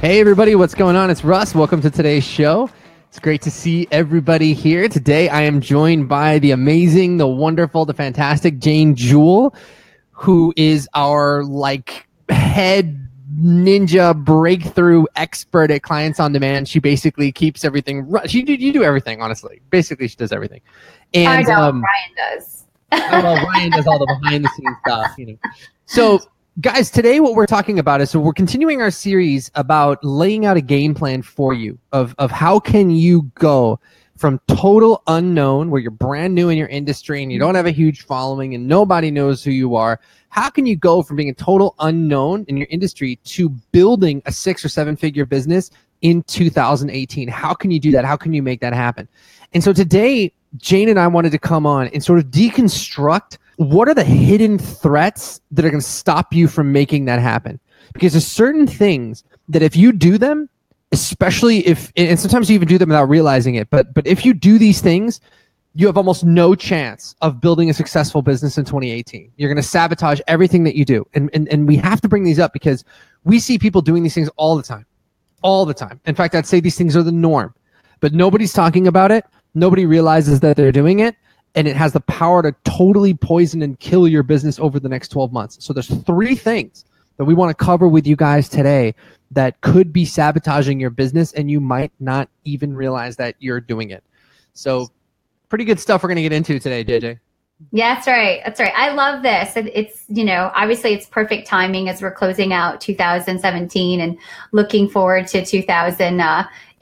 Hey, everybody, what's going on? It's Russ. Welcome to today's show. It's great to see everybody here. Today, I am joined by the amazing, the wonderful, the fantastic Jane Jewell, who is our like head ninja breakthrough expert at clients on demand. She basically keeps everything. She you do everything honestly. Basically, she does everything. And I know um, Ryan does. oh, well, Ryan does all the behind the scenes stuff. You know. So, guys, today what we're talking about is so we're continuing our series about laying out a game plan for you of of how can you go from total unknown where you're brand new in your industry and you don't have a huge following and nobody knows who you are how can you go from being a total unknown in your industry to building a six or seven figure business in 2018 how can you do that? How can you make that happen? And so today jane and i wanted to come on and sort of deconstruct what are the hidden threats that are going to stop you from making that happen? Because there's certain things that if you do them especially if and sometimes you even do them without realizing it but but if you do these things you have almost no chance of building a successful business in 2018 you're going to sabotage everything that you do. And, and and we have to bring these up because we see people doing these things all the time. All the time. In fact i'd say these things are the norm. But nobody's talking about it. Nobody realizes that they're doing it and it has the power to totally poison and kill your business over the next 12 months so there's three things that we want to cover with you guys today that could be sabotaging your business and you might not even realize that you're doing it. So, pretty good stuff we're going to get into today, JJ. Yeah, that's right. That's right. I love this. It's, you know, obviously it's perfect timing as we're closing out 2017 and looking forward to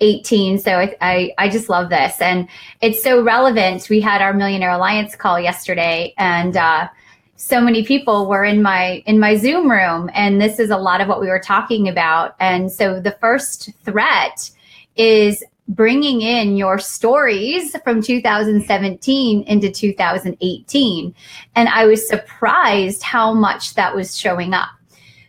2018. So I, I, I just love this. And it's so relevant. We had our Millionaire Alliance call yesterday and, uh, so many people were in my in my zoom room and this is a lot of what we were talking about and so the first threat is bringing in your stories from 2017 into 2018 and i was surprised how much that was showing up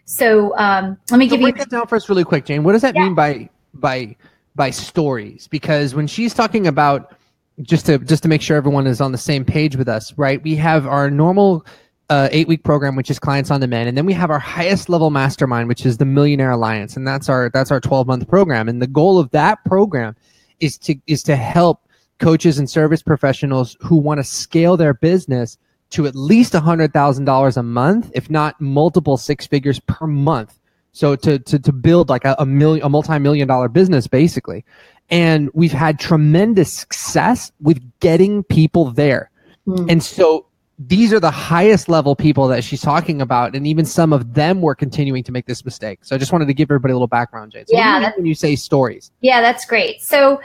so um, let me so give you for us really quick jane what does that yeah. mean by by by stories because when she's talking about just to just to make sure everyone is on the same page with us right we have our normal uh, eight week program, which is clients on demand, and then we have our highest level mastermind, which is the Millionaire Alliance, and that's our that's our twelve month program. And the goal of that program is to is to help coaches and service professionals who want to scale their business to at least a hundred thousand dollars a month, if not multiple six figures per month. So to to to build like a, a million a multi million dollar business basically, and we've had tremendous success with getting people there. Mm. And so these are the highest level people that she's talking about, and even some of them were continuing to make this mistake. So I just wanted to give everybody a little background, Jade. So yeah, when you say stories? Yeah, that's great. So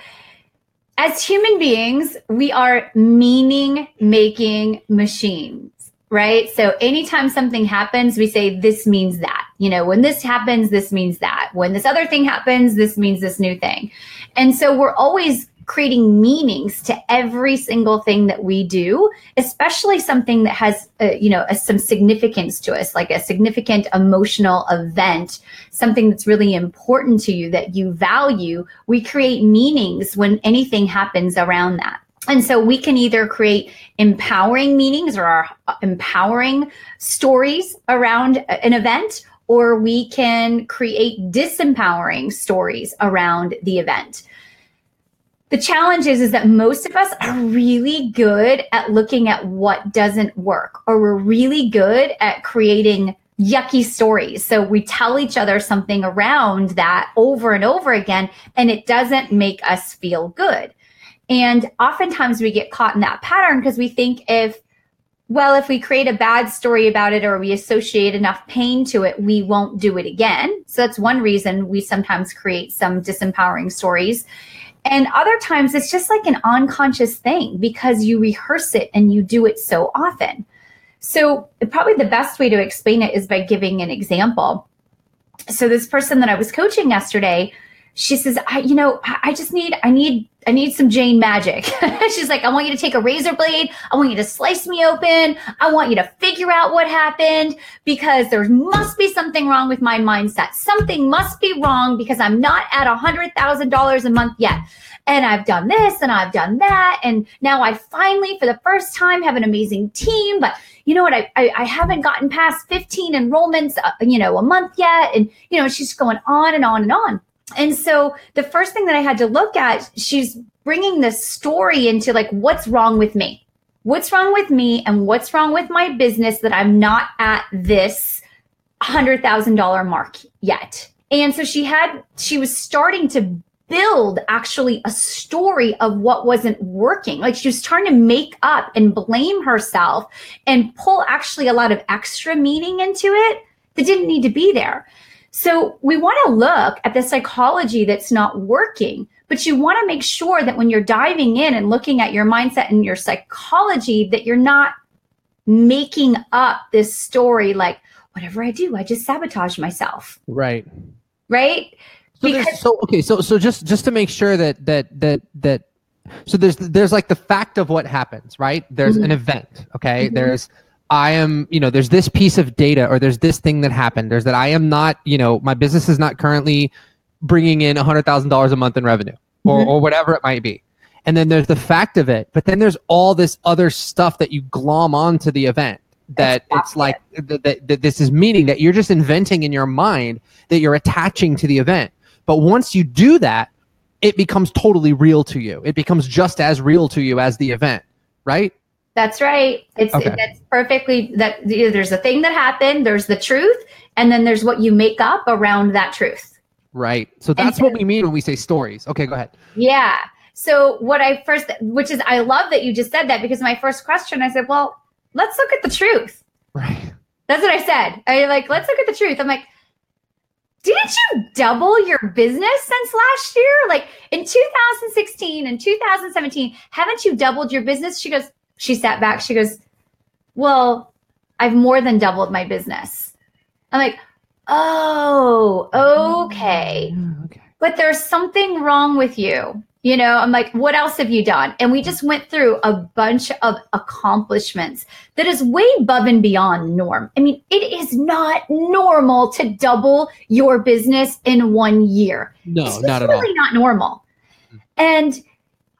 as human beings, we are meaning making machines right? So anytime something happens, we say this means that. You know, when this happens, this means that. When this other thing happens, this means this new thing. And so we're always creating meanings to every single thing that we do, especially something that has, uh, you know, a, some significance to us, like a significant emotional event, something that's really important to you that you value. We create meanings when anything happens around that. And so we can either create empowering meanings or our uh, empowering stories around an event, or we can create disempowering stories around the event the challenge is, is that most of us are really good at looking at what doesn't work, or we're really good at creating yucky stories. So we tell each other something around that over and over again, and it doesn't make us feel good. And oftentimes we get caught in that pattern because we think if, well, if we create a bad story about it or we associate enough pain to it, we won't do it again. So that's one reason we sometimes create some disempowering stories. And other times it's just like an unconscious thing because you rehearse it and you do it so often. So, probably the best way to explain it is by giving an example. so this person that I was coaching yesterday, she says, I, you know, I just need, I need, I need some Jane magic. She's like, I want you to take a razor blade. I want you to slice me open. I want you to figure out what happened because there must be something wrong with my mindset. Something must be wrong because I'm not at a hundred thousand dollars a month yet. And I've done this and I've done that. And now I finally, for the first time, have an amazing team. But you know what? I, I, I haven't gotten past 15 enrollments, uh, you know, a month yet. And, you know, she's going on and on and on. And so the first thing that I had to look at, she's bringing this story into like, what's wrong with me? What's wrong with me? And what's wrong with my business that I'm not at this $100,000 mark yet? And so she had, she was starting to build actually a story of what wasn't working. Like she was trying to make up and blame herself and pull actually a lot of extra meaning into it that didn't need to be there. So we want to look at the psychology that's not working, but you want to make sure that when you're diving in and looking at your mindset and your psychology, that you're not making up this story like, whatever I do, I just sabotage myself. Right. Right. So, because- so okay, so so just just to make sure that that that that so there's there's like the fact of what happens, right? There's mm-hmm. an event, okay? Mm-hmm. There's I am, you know, there's this piece of data or there's this thing that happened. There's that I am not, you know, my business is not currently bringing in $100,000 a month in revenue or, mm-hmm. or whatever it might be. And then there's the fact of it, but then there's all this other stuff that you glom onto the event that it's like that, that, that this is meaning that you're just inventing in your mind that you're attaching to the event. But once you do that, it becomes totally real to you. It becomes just as real to you as the event, right? That's right. It's okay. that's perfectly that there's a thing that happened, there's the truth, and then there's what you make up around that truth. Right. So that's so, what we mean when we say stories. Okay, go ahead. Yeah. So what I first which is I love that you just said that because my first question I said, "Well, let's look at the truth." Right. That's what I said. I like, "Let's look at the truth." I'm like, didn't you double your business since last year? Like in 2016 and 2017, haven't you doubled your business? She goes, she sat back. She goes, Well, I've more than doubled my business. I'm like, Oh, okay. Mm, okay. But there's something wrong with you. You know, I'm like, what else have you done? And we just went through a bunch of accomplishments that is way above and beyond norm. I mean, it is not normal to double your business in one year. No, it's not at really all. really not normal. And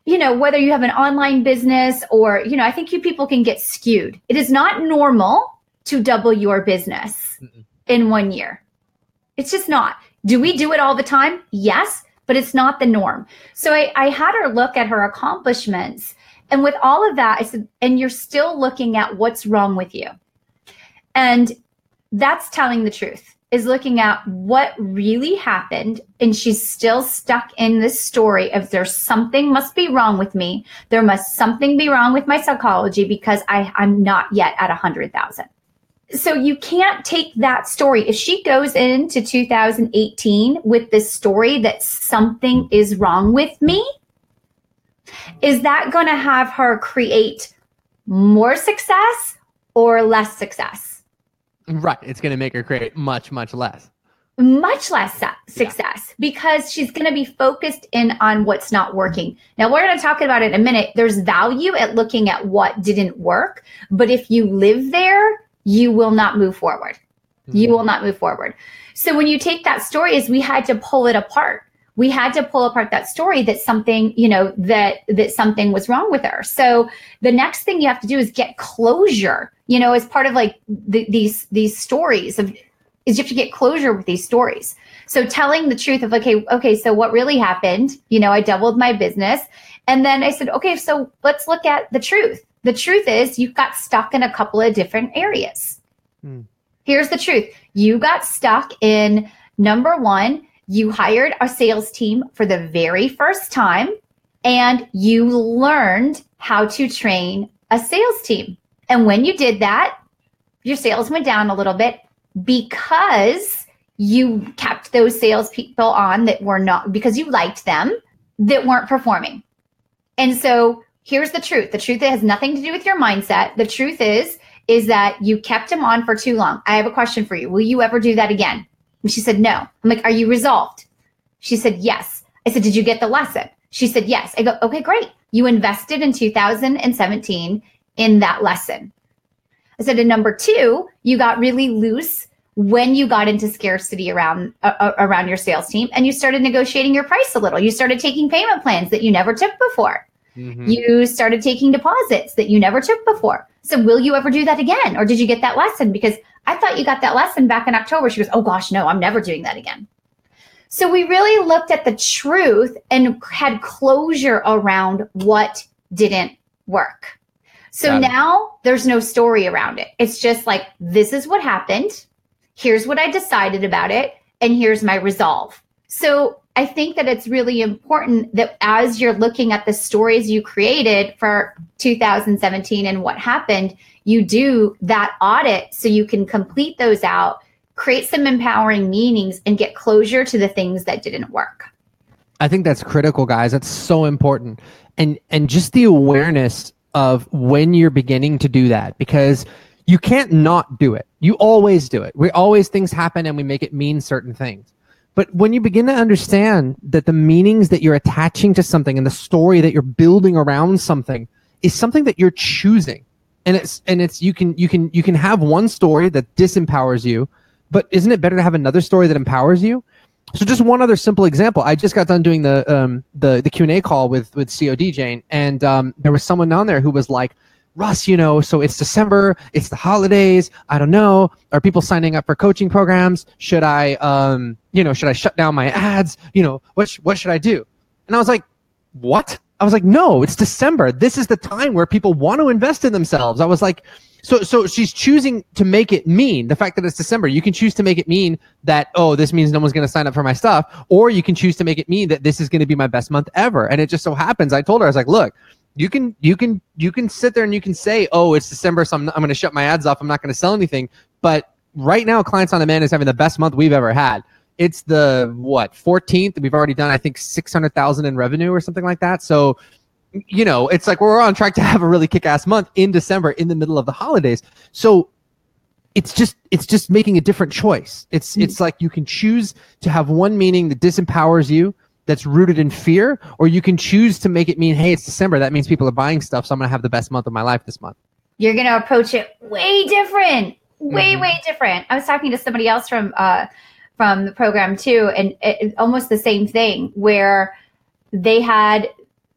you know, whether you have an online business or, you know, I think you people can get skewed. It is not normal to double your business Mm-mm. in one year. It's just not. Do we do it all the time? Yes but it's not the norm. So I, I had her look at her accomplishments. And with all of that, I said, and you're still looking at what's wrong with you. And that's telling the truth is looking at what really happened and she's still stuck in this story of there's something must be wrong with me there must something be wrong with my psychology because I, i'm not yet at a hundred thousand so you can't take that story. If she goes into 2018 with this story that something is wrong with me, is that going to have her create more success or less success? Right. It's going to make her create much, much less. Much less success yeah. because she's going to be focused in on what's not working. Now, we're going to talk about it in a minute. There's value at looking at what didn't work. But if you live there, you will not move forward. Mm-hmm. You will not move forward. So when you take that story is we had to pull it apart. We had to pull apart that story that something, you know, that that something was wrong with her. So the next thing you have to do is get closure, you know, as part of like the, these these stories of is you have to get closure with these stories. So telling the truth of okay, okay, so what really happened? You know, I doubled my business. And then I said, okay, so let's look at the truth. The truth is, you got stuck in a couple of different areas. Hmm. Here's the truth you got stuck in number one, you hired a sales team for the very first time, and you learned how to train a sales team. And when you did that, your sales went down a little bit because you kept those salespeople on that were not because you liked them that weren't performing. And so here's the truth. The truth has nothing to do with your mindset. The truth is, is that you kept them on for too long. I have a question for you. Will you ever do that again? And she said, No. I'm like, Are you resolved? She said, Yes. I said, Did you get the lesson? She said, Yes. I go, Okay, great. You invested in 2017 in that lesson. I said, and number two, you got really loose when you got into scarcity around uh, uh, around your sales team and you started negotiating your price a little. You started taking payment plans that you never took before. Mm-hmm. You started taking deposits that you never took before. So will you ever do that again or did you get that lesson because I thought you got that lesson back in October. She goes, "Oh gosh, no, I'm never doing that again." So we really looked at the truth and had closure around what didn't work. So now there's no story around it. It's just like, this is what happened. Here's what I decided about it. And here's my resolve. So I think that it's really important that as you're looking at the stories you created for 2017 and what happened, you do that audit so you can complete those out, create some empowering meanings, and get closure to the things that didn't work. I think that's critical, guys. That's so important. And and just the awareness of when you're beginning to do that because you can't not do it. You always do it. We always things happen and we make it mean certain things. But when you begin to understand that the meanings that you're attaching to something and the story that you're building around something is something that you're choosing. And it's and it's you can you can you can have one story that disempowers you, but isn't it better to have another story that empowers you? So just one other simple example. I just got done doing the um, the the Q and A call with with COD Jane, and um, there was someone down there who was like, "Russ, you know, so it's December, it's the holidays. I don't know. Are people signing up for coaching programs? Should I, um, you know, should I shut down my ads? You know, what sh- what should I do?" And I was like, "What?" I was like, "No, it's December. This is the time where people want to invest in themselves." I was like so, so she's choosing to make it mean the fact that it's December. You can choose to make it mean that oh, this means no one's going to sign up for my stuff, or you can choose to make it mean that this is going to be my best month ever. And it just so happens, I told her, I was like, look, you can, you can, you can sit there and you can say, oh, it's December, so I'm, I'm going to shut my ads off. I'm not going to sell anything. But right now, Clients on Demand is having the best month we've ever had. It's the what 14th. We've already done, I think, 600,000 in revenue or something like that. So you know, it's like we're on track to have a really kick-ass month in December in the middle of the holidays. So it's just it's just making a different choice. It's mm-hmm. it's like you can choose to have one meaning that disempowers you that's rooted in fear, or you can choose to make it mean, hey, it's December. That means people are buying stuff, so I'm gonna have the best month of my life this month. You're gonna approach it way different, way mm-hmm. way different. I was talking to somebody else from uh, from the program too, and it, almost the same thing where they had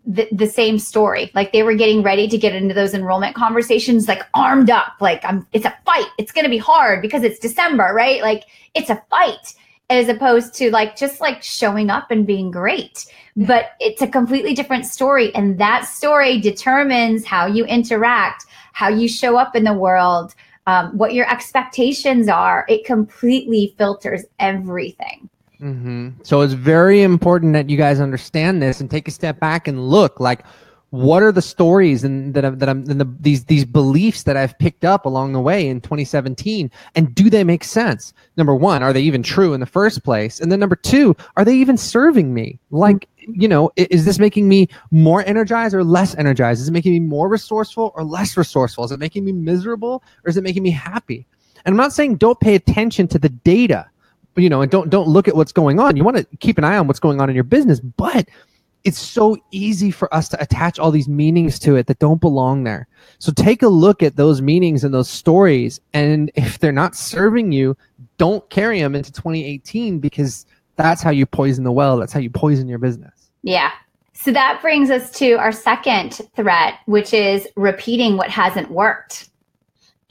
the, the same story. Like they were getting ready to get into those enrollment conversations, like armed up, like I'm, it's a fight. It's going to be hard because it's December, right? Like it's a fight as opposed to like just like showing up and being great. But it's a completely different story. And that story determines how you interact, how you show up in the world, um, what your expectations are. It completely filters everything. Mm-hmm. So it's very important that you guys understand this and take a step back and look like what are the stories and that I'm, that I'm and the, these these beliefs that I've picked up along the way in 2017 and do they make sense? Number 1, are they even true in the first place? And then number 2, are they even serving me? Like, you know, is this making me more energized or less energized? Is it making me more resourceful or less resourceful? Is it making me miserable or is it making me happy? And I'm not saying don't pay attention to the data you know, and don't don't look at what's going on. You want to keep an eye on what's going on in your business, but it's so easy for us to attach all these meanings to it that don't belong there. So take a look at those meanings and those stories, and if they're not serving you, don't carry them into 2018 because that's how you poison the well. That's how you poison your business. Yeah. So that brings us to our second threat, which is repeating what hasn't worked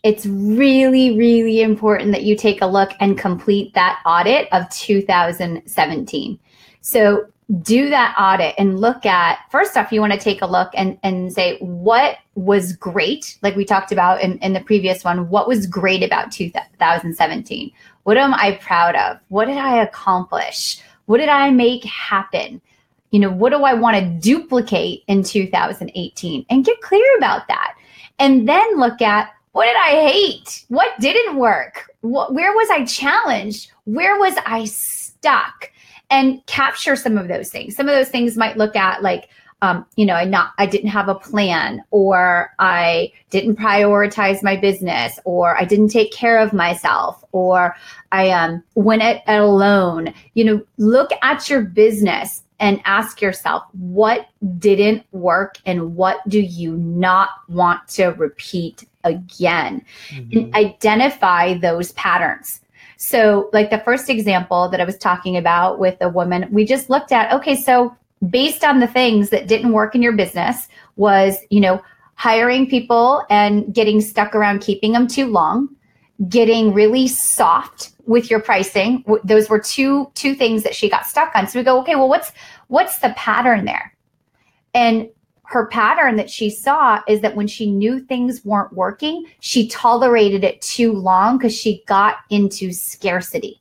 it's really, really important that you take a look and complete that audit of 2017. So do that audit and look at first off, you want to take a look and, and say what was great, like we talked about in, in the previous one, what was great about 2017? What am I proud of? What did I accomplish? What did I make happen? You know, what do I want to duplicate in 2018? And get clear about that. And then look at what did I hate? What didn't work? What, where was I challenged? Where was I stuck? And capture some of those things. Some of those things might look at like, um, you know, I not I didn't have a plan, or I didn't prioritize my business, or I didn't take care of myself, or I um, went it alone. You know, look at your business and ask yourself what didn't work and what do you not want to repeat again, mm-hmm. and identify those patterns. So, like the first example that I was talking about with a woman, we just looked at okay, so based on the things that didn't work in your business was, you know, hiring people and getting stuck around keeping them too long, getting really soft with your pricing. Those were two two things that she got stuck on. So we go, okay, well what's what's the pattern there? And her pattern that she saw is that when she knew things weren't working, she tolerated it too long because she got into scarcity.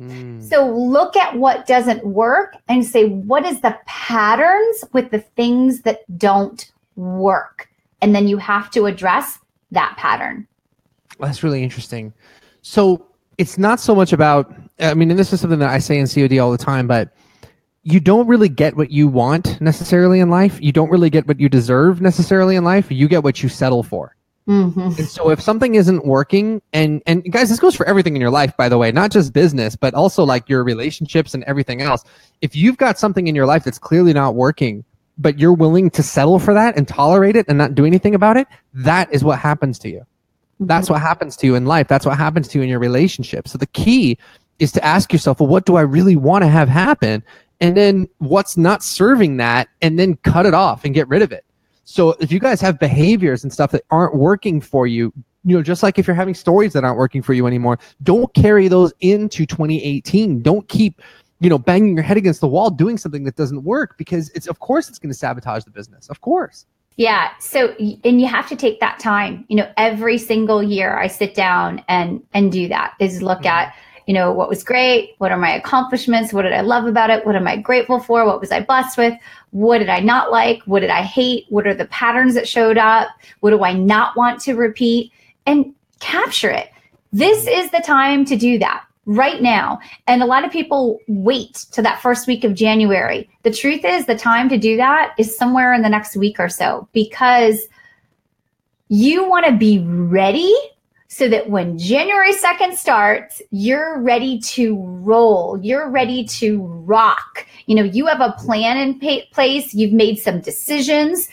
Mm. So look at what doesn't work and say, what is the patterns with the things that don't work? And then you have to address that pattern. That's really interesting. So it's not so much about, I mean, and this is something that I say in COD all the time, but you don't really get what you want necessarily in life. You don't really get what you deserve necessarily in life. You get what you settle for. Mm-hmm. And so if something isn't working, and and guys, this goes for everything in your life, by the way, not just business, but also like your relationships and everything else. If you've got something in your life that's clearly not working, but you're willing to settle for that and tolerate it and not do anything about it, that is what happens to you. Mm-hmm. That's what happens to you in life. That's what happens to you in your relationship. So the key is to ask yourself, well, what do I really want to have happen? And then what's not serving that, and then cut it off and get rid of it. So if you guys have behaviors and stuff that aren't working for you, you know, just like if you're having stories that aren't working for you anymore, don't carry those into 2018. Don't keep, you know, banging your head against the wall doing something that doesn't work because it's of course it's going to sabotage the business. Of course. Yeah. So and you have to take that time. You know, every single year I sit down and and do that is look mm-hmm. at you know, what was great? What are my accomplishments? What did I love about it? What am I grateful for? What was I blessed with? What did I not like? What did I hate? What are the patterns that showed up? What do I not want to repeat? And capture it. This is the time to do that right now. And a lot of people wait to that first week of January. The truth is, the time to do that is somewhere in the next week or so because you want to be ready so that when January 2nd starts, you're ready to roll. You're ready to rock. You know, you have a plan in pa- place, you've made some decisions,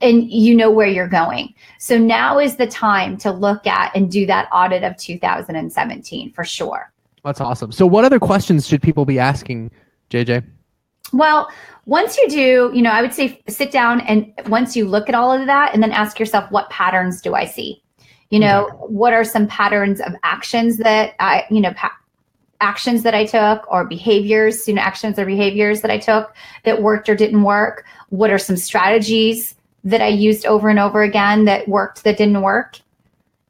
and you know where you're going. So now is the time to look at and do that audit of 2017 for sure. That's awesome. So, what other questions should people be asking, JJ? Well, once you do, you know, I would say sit down and once you look at all of that and then ask yourself, what patterns do I see? You know what are some patterns of actions that i you know pa- actions that i took or behaviors you know actions or behaviors that i took that worked or didn't work? What are some strategies that i used over and over again that worked that didn't work?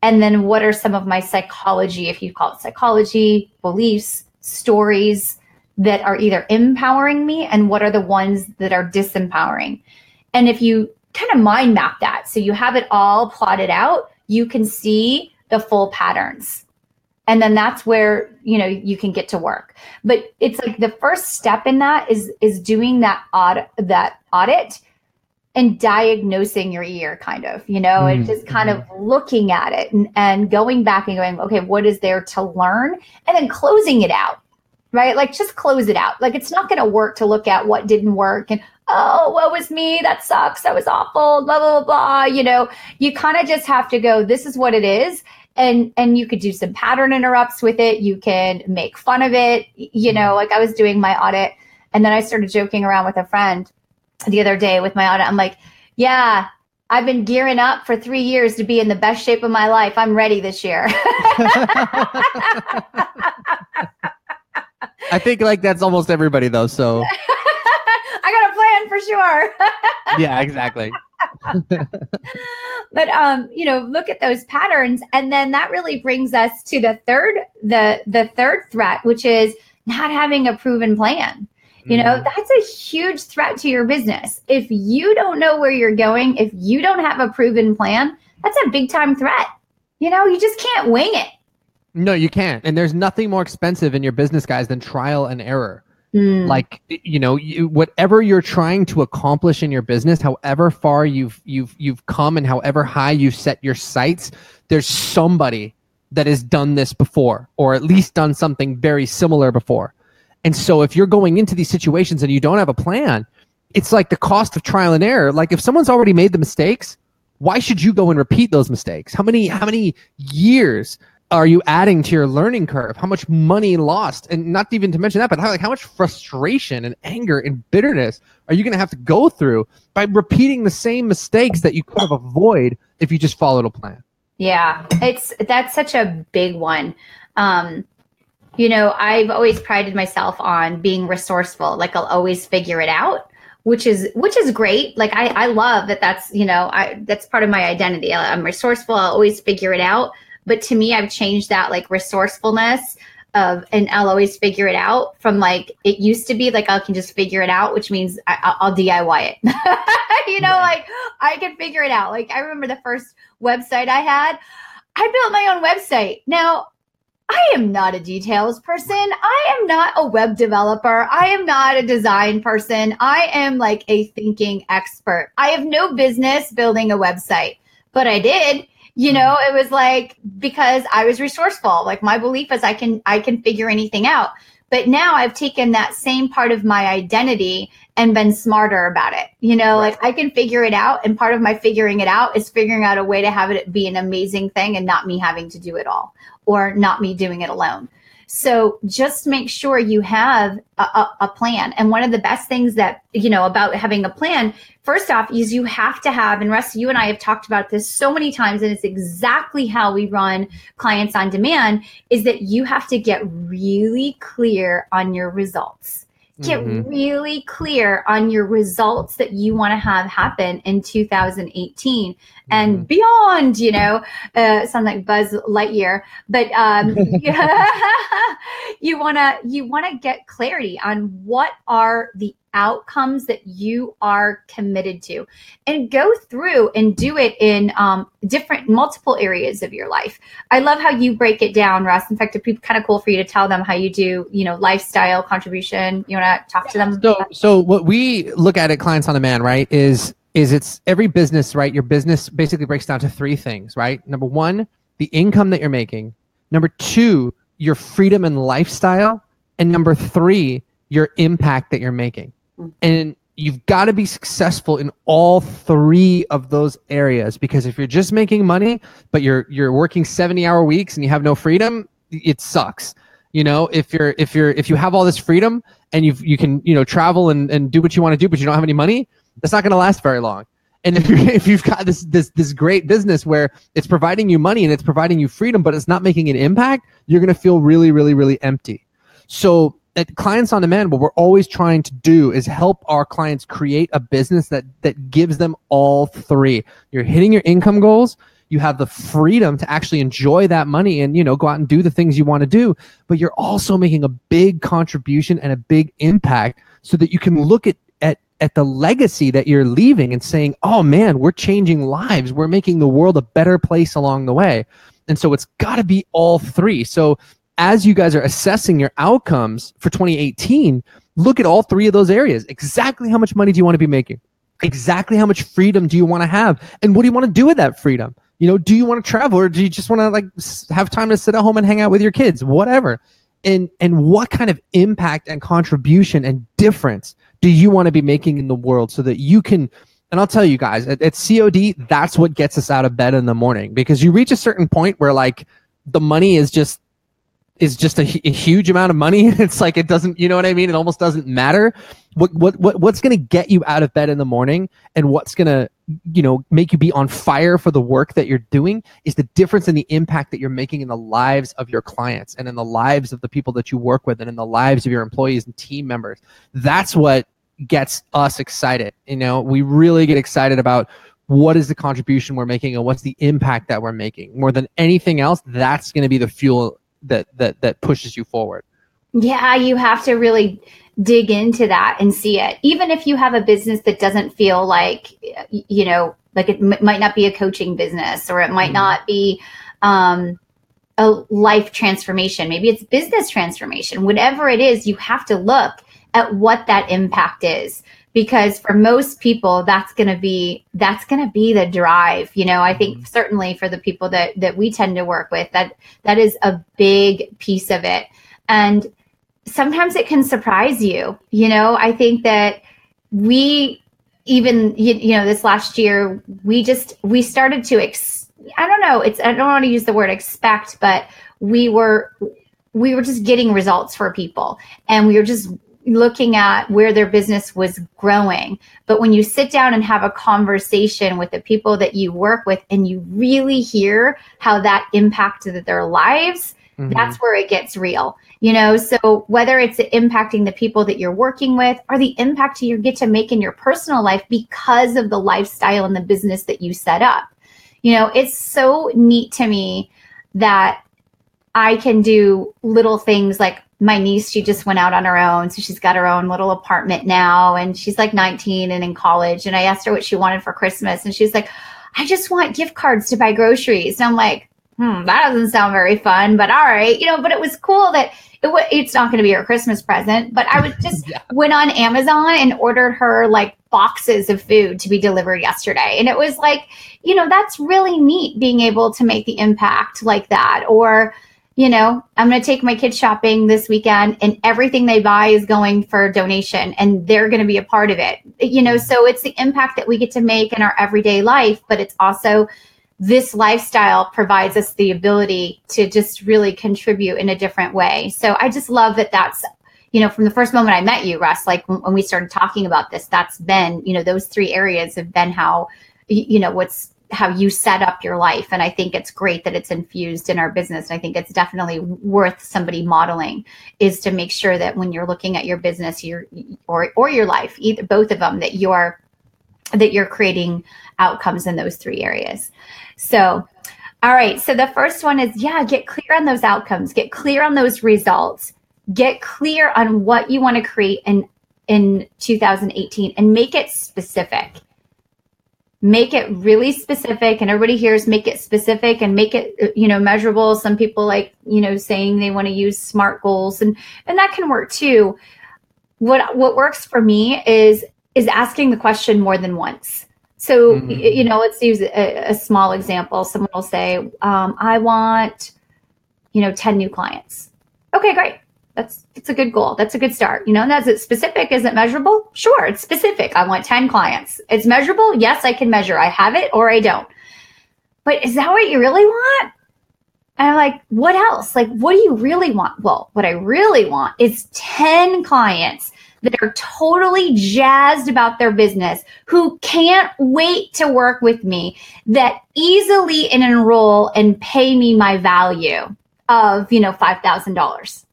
And then what are some of my psychology if you call it psychology beliefs stories that are either empowering me and what are the ones that are disempowering? And if you kind of mind map that so you have it all plotted out you can see the full patterns. And then that's where you know you can get to work. But it's like the first step in that is is doing that audit that audit and diagnosing your ear kind of you know mm-hmm. and just kind of looking at it and, and going back and going okay what is there to learn? And then closing it out right like just close it out like it's not going to work to look at what didn't work and oh, what was me? That sucks. That was awful. Blah, blah, blah, blah. You know, you kind of just have to go, this is what it is. And, and you could do some pattern interrupts with it. You can make fun of it. You know, like I was doing my audit and then I started joking around with a friend the other day with my audit. I'm like, yeah, I've been gearing up for three years to be in the best shape of my life. I'm ready this year. I think like that's almost everybody though. So I got a plan for sure. yeah, exactly. but um, you know, look at those patterns, and then that really brings us to the third the the third threat, which is not having a proven plan. You know, mm. that's a huge threat to your business. If you don't know where you're going, if you don't have a proven plan, that's a big time threat. You know, you just can't wing it. No, you can't. And there's nothing more expensive in your business, guys, than trial and error. Mm. like you know you, whatever you're trying to accomplish in your business however far you've you've you've come and however high you've set your sights there's somebody that has done this before or at least done something very similar before and so if you're going into these situations and you don't have a plan it's like the cost of trial and error like if someone's already made the mistakes why should you go and repeat those mistakes how many how many years are you adding to your learning curve? How much money lost? And not even to mention that, but how, like, how much frustration and anger and bitterness are you going to have to go through by repeating the same mistakes that you could have avoided if you just followed a plan? Yeah, it's that's such a big one. Um, you know, I've always prided myself on being resourceful. Like I'll always figure it out, which is which is great. Like I I love that. That's you know I that's part of my identity. I'm resourceful. I'll always figure it out. But to me, I've changed that like resourcefulness of, and I'll always figure it out from like, it used to be like, I can just figure it out, which means I, will DIY it. you know, like I can figure it out. Like I remember the first website I had, I built my own website. Now, I am not a details person. I am not a web developer. I am not a design person. I am like a thinking expert. I have no business building a website, but I did you mm-hmm. know it was like because i was resourceful. Like my belief is i can i can figure anything out. But now i've taken that same part of my identity and been smarter about it. You know right. like i can figure it out and part of my figuring it out is figuring out a way to have it be an amazing thing and not me having to do it all or not me doing it alone so just make sure you have a, a, a, plan. And one of the best things that, you know, about having a plan, first off, is you have to have, and Russ, you and I have talked about this so many times, and it's exactly how we run clients on demand, is that you have to get really clear on your results get mm-hmm. really clear on your results that you want to have happen in 2018 mm-hmm. and beyond you know uh, sound like buzz lightyear but um, you want to you want to get clarity on what are the outcomes that you are committed to. And go through and do it in um, different multiple areas of your life. I love how you break it down russ. In fact it'd be kind of cool for you to tell them how you do you know lifestyle contribution. You want to talk to them? So so what we look at at clients on demand right is is it's every business right? Your business basically breaks down to three things right? Number one the income that you're making. Number two your freedom and lifestyle. And number three your impact that you're making and you've got to be successful in all three of those areas because if you're just making money but you're you're working 70 hour weeks and you have no freedom it sucks. You know if you're if you're if you have all this freedom and you you can you know travel and, and do what you want to do but you don't have any money that's not going to last very long. And if, you if you've got this this this great business where it's providing you money and it's providing you freedom but it's not making an impact you're going to feel really really really empty. So at clients on demand what we're always trying to do is help our clients create a business that that gives them all three. You're hitting your income goals. You have the freedom to actually enjoy that money and you know go out and do the things you want to do but you're also making a big contribution and a big impact so that you can look at at at the legacy that you're leaving and saying oh man we're changing lives. We're making the world a better place along the way. And so it's got to be all three. So as you guys are assessing your outcomes for 2018, look at all three of those areas. Exactly how much money do you want to be making? Exactly how much freedom do you want to have? And what do you want to do with that freedom? You know, do you want to travel or do you just want to like have time to sit at home and hang out with your kids? Whatever. And and what kind of impact and contribution and difference do you want to be making in the world so that you can and I'll tell you guys, at, at COD, that's what gets us out of bed in the morning because you reach a certain point where like the money is just is just a, a, huge amount of money. It's like it doesn't, you know what I mean? It almost doesn't matter. What what what what's going to get you out of bed in the morning and what's going to, you know, make you be on fire for the work that you're doing is the difference in the impact that you're making in the lives of your clients and in the lives of the people that you work with and in the lives of your employees and team members. That's what gets us excited. You know, we really get excited about what is the contribution we're making and what's the impact that we're making. More than anything else, that's going to be the fuel that that that pushes you forward. Yeah you have to really dig into that and see it. Even if you have a business that doesn't feel like you know like it m- might not be a coaching business or it might mm-hmm. not be um, a life transformation. Maybe it's business transformation. Whatever it is you have to look at what that impact is because for most people that's going to be that's going to be the drive you know? I think mm-hmm. certainly for the people that that we tend to work with that that is a big piece of it. And sometimes it can surprise you you know? I think that we even you, you know this last year we just we started to ex- i don't know it's i don't want to use the word expect but we were we were just getting results for people. And we were just looking at where their business was growing. But when you sit down and have a conversation with the people that you work with and you really hear how that impacted their lives, mm-hmm. that's where it gets real. You know, so whether it's impacting the people that you're working with or the impact you get to make in your personal life because of the lifestyle and the business that you set up. You know, it's so neat to me that I can do little things like my niece, she just went out on her own. So she's got her own little apartment now and she's like 19 and in college. And I asked her what she wanted for Christmas. And she's like, I just want gift cards to buy groceries. And I'm like, hmm, that doesn't sound very fun, but all right. You know, but it was cool that it w- it's not going to be her Christmas present. But I was just yeah. went on Amazon and ordered her like boxes of food to be delivered yesterday. And it was like, you know, that's really neat being able to make the impact like that. Or, you know, I'm going to take my kids shopping this weekend and everything they buy is going for donation and they're going to be a part of it. You know, so it's the impact that we get to make in our everyday life, but it's also this lifestyle provides us the ability to just really contribute in a different way. So I just love that that's you know, from the first moment I met you, Russ, like when, we started talking about this, that's been, you know, those three areas have been how, you know, what's how you set up your life. And i think it's great that it's infused in our business. And i think it's definitely worth somebody modeling is to make sure that when you're looking at your business your or or your life either both of them that you're that you're creating outcomes in those three areas. So all right. So the first one is yeah get clear on those outcomes. Get clear on those results. Get clear on what you want to create in in 2018 and make it specific make it really specific and everybody hears make it specific and make it you know measurable. Some people like you know saying they want to use smart goals and and that can work too. What what works for me is is asking the question more than once. So mm-hmm. you know let's use a, a, small example. Someone will say um, i want you know 10 new clients. Okay great that's that's a good goal. That's a good start. You know, is it specific? Is it measurable? Sure, it's specific. I want 10 clients. It's measurable. Yes, I can measure. I have it or I don't. But is that what you really want? And I'm like, what else? Like, what do you really want? Well, what I really want is 10 clients that are totally jazzed about their business, who can't wait to work with me, that easily enroll and pay me my value of, you know, $5,000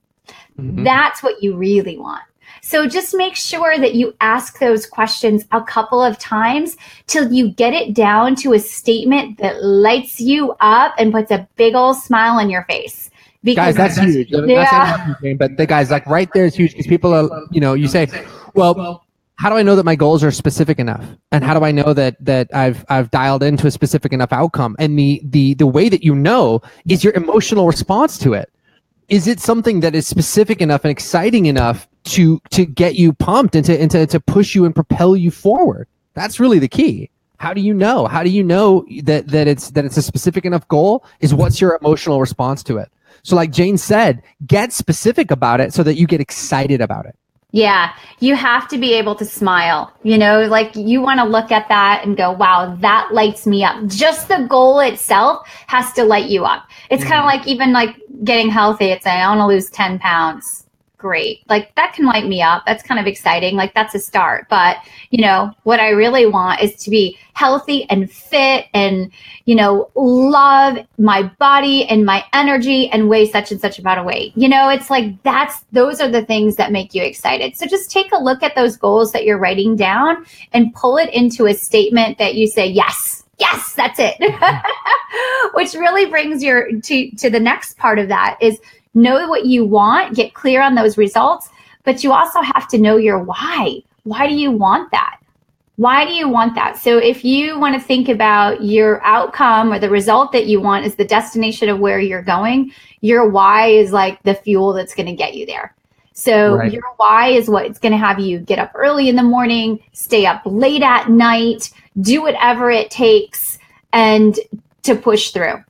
Mm-hmm. That's what you really want. So just make sure that you ask those questions a couple of times till you get it down to a statement that lights you up and puts a big old smile on your face. Because guys, that's huge. Yeah. but the guys, like right there is huge because people are, you know, you say, well, how do I know that my goals are specific enough? And how do I know that that I've I've dialed into a specific enough outcome? And the the the way that you know is your emotional response to it is it something that is specific enough and exciting enough to to get you pumped and to, and to, to push you and propel you forward? That's really the key. How do you know? How do you know that that it's that it's a specific enough goal is what's your emotional response to it? So like jane said get specific about it so that you get excited about it yeah, you have to be able to smile. You know, like you want to look at that and go, wow, that lights me up. Just the goal itself has to light you up. It's mm-hmm. kind of like even like getting healthy. It's like, I want to lose 10 pounds great. Like that can light me up. That's kind of exciting. Like that's a start. But, you know, what I really want is to be healthy and fit and, you know, love my body and my energy and weigh such and such amount of weight. You know, it's like that's those are the things that make you excited. So just take a look at those goals that you're writing down and pull it into a statement that you say, yes, yes that's it which really brings your to to the next part of that is know what you want, get clear on those results, but you also have to know your why. Why do you want that? Why do you want that? So if you want to think about your outcome or the result that you want is the destination of where you're going, your why is like the fuel that's going to get you there. So right. your why is what's going to have you get up early in the morning, stay up late at night, do whatever it takes and to push through.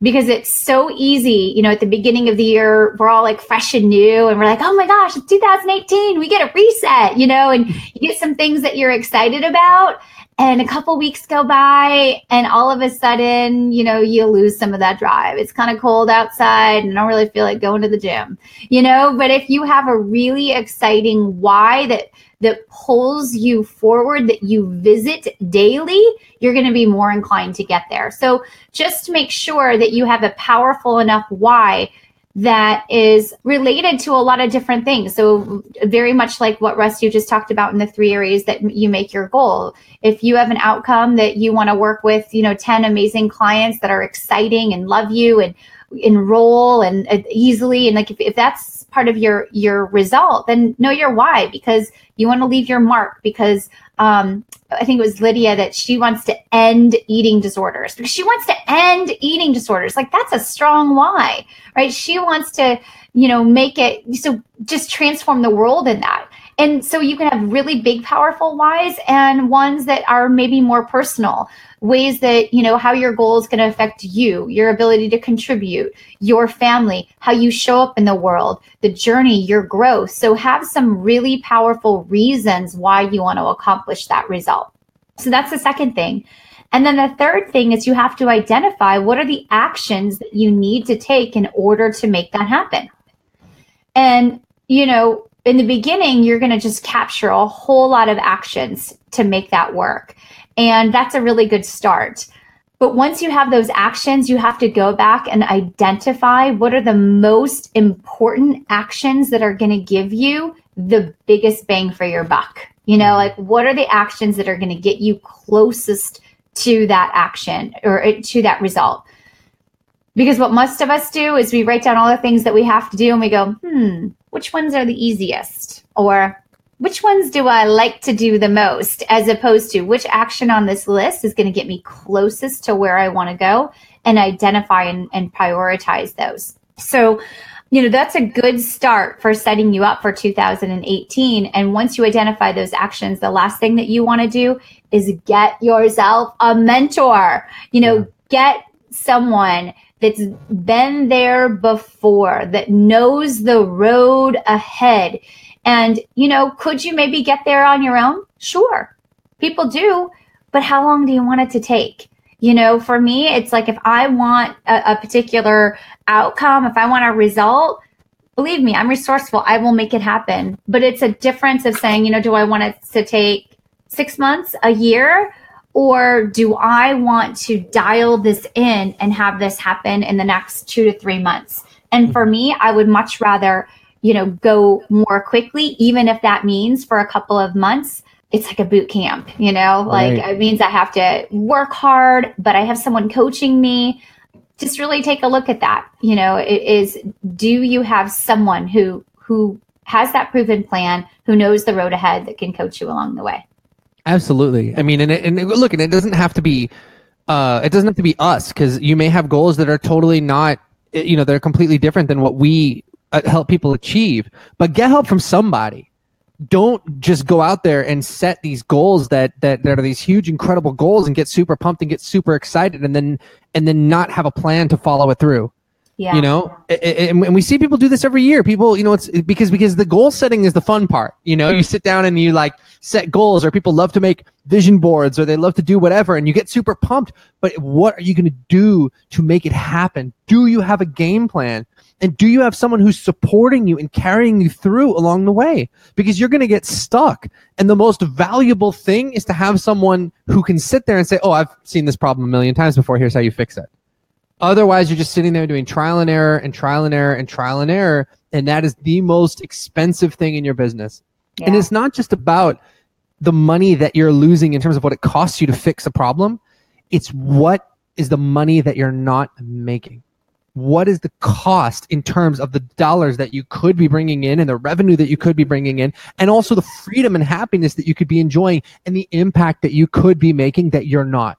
Because it's so easy, you know, at the beginning of the year, we're all like fresh and new and we're like, oh my gosh, it's 2018, we get a reset, you know, and you get some things that you're excited about and a couple weeks go by and all of a sudden you know you lose some of that drive. It's kind of cold outside and i don't really feel like going to the gym you know? But if you have a really exciting why that that pulls you forward that you visit daily you're going to be more inclined to get there so just make sure that you have a powerful enough why that is related to a lot of different things. So, very much like what Russ you just talked about in the three areas that you make your goal. If you have an outcome that you want to work with, you know, 10 amazing clients that are exciting and love you and enroll and uh, easily and like if, if that's part of your your result then know your why because you want to leave your mark because um, I think it was Lydia that she wants to end eating disorders because she wants to end eating disorders. Like that's a strong why, right? She wants to, you know, make it so just transform the world in that. And so you can have really big, powerful whys and ones that are maybe more personal ways that, you know, how your goal is going to affect you, your ability to contribute, your family, how you show up in the world, the journey, your growth. So have some really powerful reasons why you want to accomplish that result. So that's the second thing. And then the third thing is you have to identify what are the actions that you need to take in order to make that happen. And, you know, in the beginning, you're going to just capture a whole lot of actions to make that work. And that's a really good start. But once you have those actions, you have to go back and identify what are the most important actions that are going to give you the biggest bang for your buck. You know, like what are the actions that are going to get you closest to that action or uh, to that result? Because what most of us do is we write down all the things that we have to do and we go, hmm, which ones are the easiest? Or which ones do I like to do the most, as opposed to which action on this list is going to get me closest to where I want to go and identify and, and prioritize those. So, you know, that's a good start for setting you up for 2018. And once you identify those actions, the last thing that you want to do is get yourself a mentor, you know, get someone that's been there before, that knows the road ahead and, you know, could you maybe get there on your own? Sure. People do. But how long do you want it to take? You know, for me, it's like if I want a, a particular outcome, if I want a result, believe me, I'm resourceful. I will make it happen. But it's a difference of saying, you know, do I want it to take six months, a year? Or do I want to dial this in and have this happen in the next two to three months? And for me, I would much rather you know, go more quickly, even if that means for a couple of months, it's like a boot camp, you know, right. like it means I have to work hard, but I have someone coaching me. Just really take a look at that. You know, it is do you have someone who who has that proven plan, who knows the road ahead that can coach you along the way? Absolutely. I mean, and, it, and look, and it doesn't have to be, uh, it doesn't have to be us because you may have goals that are totally not, you know, they're completely different than what we uh, help people achieve, but get help from somebody. Don't just go out there and set these goals that, that that are these huge, incredible goals and get super pumped and get super excited, and then and then not have a plan to follow it through. Yeah. You know, and we see people do this every year. People, you know, it's because because the goal setting is the fun part. You know, you sit down and you like set goals, or people love to make vision boards, or they love to do whatever, and you get super pumped. But what are you going to do to make it happen? Do you have a game plan? And do you have someone who's supporting you and carrying you through along the way? Because you're going to get stuck. And the most valuable thing is to have someone who can sit there and say, Oh, I've seen this problem a million times before. Here's how you fix it. Otherwise, you're just sitting there doing trial and error and trial and error and trial and error. And that is the most expensive thing in your business. Yeah. And it's not just about the money that you're losing in terms of what it costs you to fix a problem. It's what is the money that you're not making what is the cost in terms of the dollars that you could be bringing in and the revenue that you could be bringing in and also the freedom and happiness that you could be enjoying and the impact that you could be making that you're not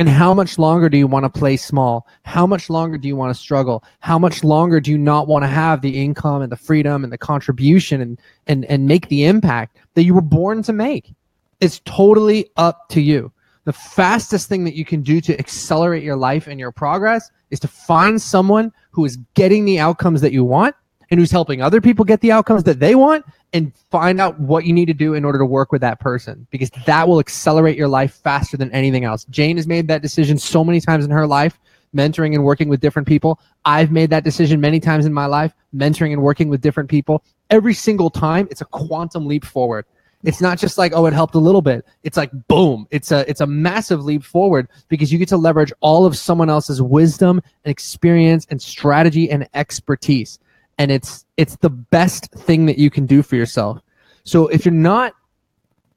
And how much longer do you want to play small? How much longer do you want to struggle? How much longer do you not want to have the income and the freedom and the contribution and and and make the impact that you were born to make? It's totally up to you. The fastest thing that you can do to accelerate your life and your progress is to find someone who is getting the outcomes that you want and who's helping other people get the outcomes that they want and find out what you need to do in order to work with that person because that will accelerate your life faster than anything else. Jane has made that decision so many times in her life, mentoring and working with different people. I've made that decision many times in my life, mentoring and working with different people. Every single time, it's a quantum leap forward. It's not just like, oh, it helped a little bit. It's like boom. It's a it's a massive leap forward because you get to leverage all of someone else's wisdom and experience and strategy and expertise and it's it's the best thing that you can do for yourself. So if you're not,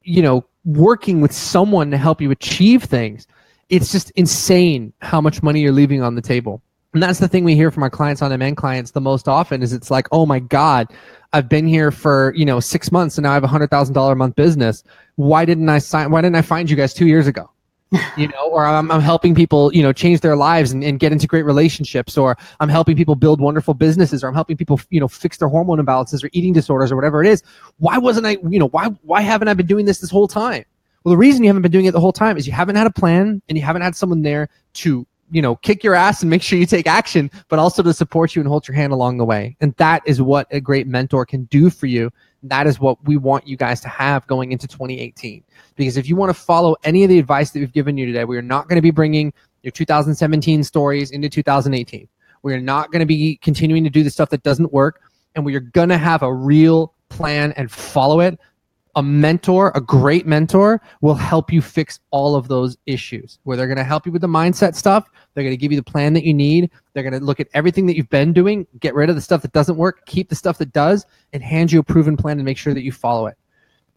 you know, working with someone to help you achieve things, it's just insane how much money you're leaving on the table. And that's the thing we hear from our clients on demand clients the most often is it's like, oh my God, I've been here for, you know, six months and now I have a hundred thousand dollar a month business. Why didn't I sign why didn't I find you guys two years ago? You know, or I'm, I'm helping people, you know, change their lives and, and get into great relationships, or I'm helping people build wonderful businesses, or I'm helping people, you know, fix their hormone imbalances or eating disorders or whatever it is. Why wasn't I, you know, why, why haven't I been doing this this whole time? Well, the reason you haven't been doing it the whole time is you haven't had a plan and you haven't had someone there to, you know, kick your ass and make sure you take action, but also to support you and hold your hand along the way. And that is what a great mentor can do for you that is what we want you guys to have going into 2018. Because if you want to follow any of the advice that we've given you today, we are not going to be bringing your 2017 stories into 2018. We are not going to be continuing to do the stuff that doesn't work. And we are going to have a real plan and follow it a mentor, a great mentor, will help you fix all of those issues. Where they're going to help you with the mindset stuff, they're going to give you the plan that you need. They're going to look at everything that you've been doing, get rid of the stuff that doesn't work, keep the stuff that does, and hand you a proven plan and make sure that you follow it.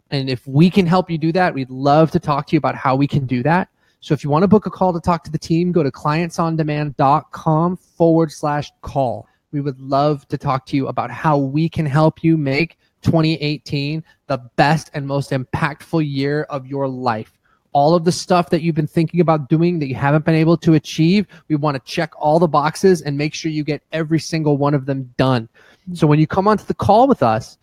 And if we can help you do that, we'd love to talk to you about how we can do that. So if you want to book a call to talk to the team, go to clientsondemand.com forward slash call. We would love to talk to you about how we can help you make 2018 the best and most impactful year of your life. All of the stuff that you've been thinking about doing that you haven't been able to achieve, we want to check all the boxes and make sure you get every single one of them done. So when you come onto the call with us,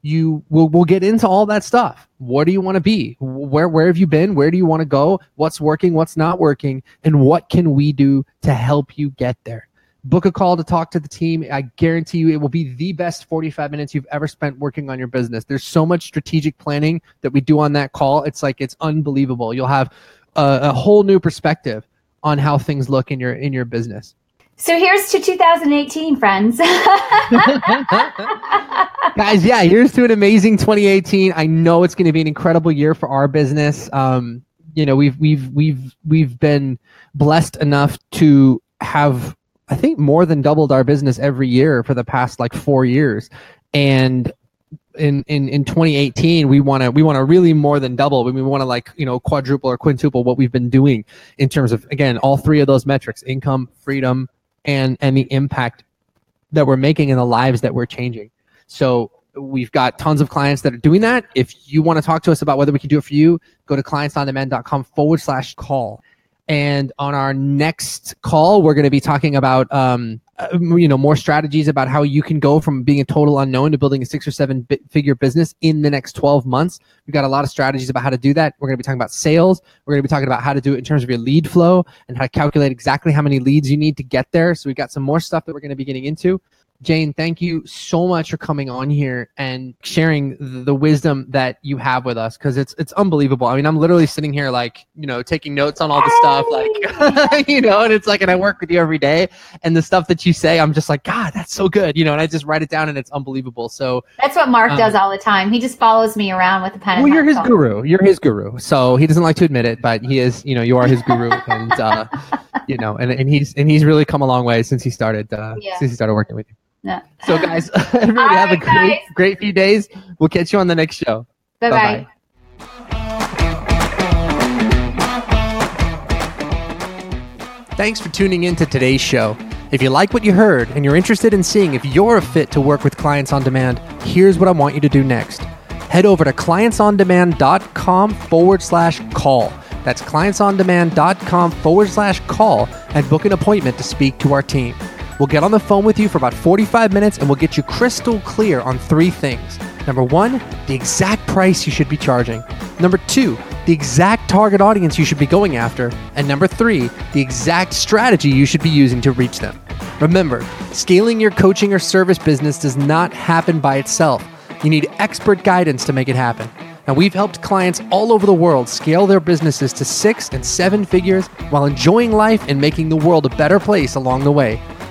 you will we'll get into all that stuff. What do you want to be? Where where have you been? Where do you want to go? What's working? What's not working? And what can we do to help you get there? Book a call to talk to the team. I guarantee you it will be the best 45 minutes you've ever spent working on your business. There's so much strategic planning that we do on that call. It's like it's unbelievable. You'll have a, a whole new perspective on how things look in your in your business. So here's to 2018, friends. Guys, yeah, here's to an amazing 2018. I know it's going to be an incredible year for our business. Um, you know, we've we've we've we've been blessed enough to have I think more than doubled our business every year for the past like four years. And in, in, in 2018, we want to, we want to really more than double. We want to like, you know, quadruple or quintuple what we've been doing in terms of, again, all three of those metrics, income, freedom, and, and the impact that we're making in the lives that we're changing. So we've got tons of clients that are doing that. If you want to talk to us about whether we can do it for you, go to clientsondemand.com forward slash call. And on our next call, we're going to be talking about, um, uh, you know, more strategies about how you can go from being a total unknown to building a six or seven figure business in the next 12 months. We've got a lot of strategies about how to do that. We're going to be talking about sales. We're going to be talking about how to do it in terms of your lead flow and how to calculate exactly how many leads you need to get there. So we've got some more stuff that we're going to be getting into. Jane, thank you so much for coming on here and sharing the wisdom that you have with us because it's it's unbelievable. I mean, I'm literally sitting here like, you know, taking notes on all the stuff like you know, and it's like and I work with you every day and the stuff that you say, I'm just like, god, that's so good, you know, and I just write it down and it's unbelievable. So That's what Mark um, does all the time. He just follows me around with a pen Well, you're his guru. You're his guru. So he doesn't like to admit it, but he is, you know, you are his guru and uh you know, and, and he's and he's really come a long way since he started uh yeah. since he started working with you. Yeah. So, guys, everybody have a great, guys. great few days. We'll catch you on the next show. Bye bye. Thanks for tuning in to today's show. If you like what you heard and you're interested in seeing if you're a fit to work with clients on demand, here's what I want you to do next. Head over to clientsondemand.com forward slash call That's clientsondemand.com forward slash call and book an appointment to speak to our team. We'll get on the phone with you for about 45 minutes and we'll get you crystal clear on three things. Number one, the exact price you should be charging. Number two, the exact target audience you should be going after. And number three, the exact strategy you should be using to reach them. Remember, scaling your coaching or service business does not happen by itself. You need expert guidance to make it happen. And we've helped clients all over the world scale their businesses to six and seven figures while enjoying life and making the world a better place along the way.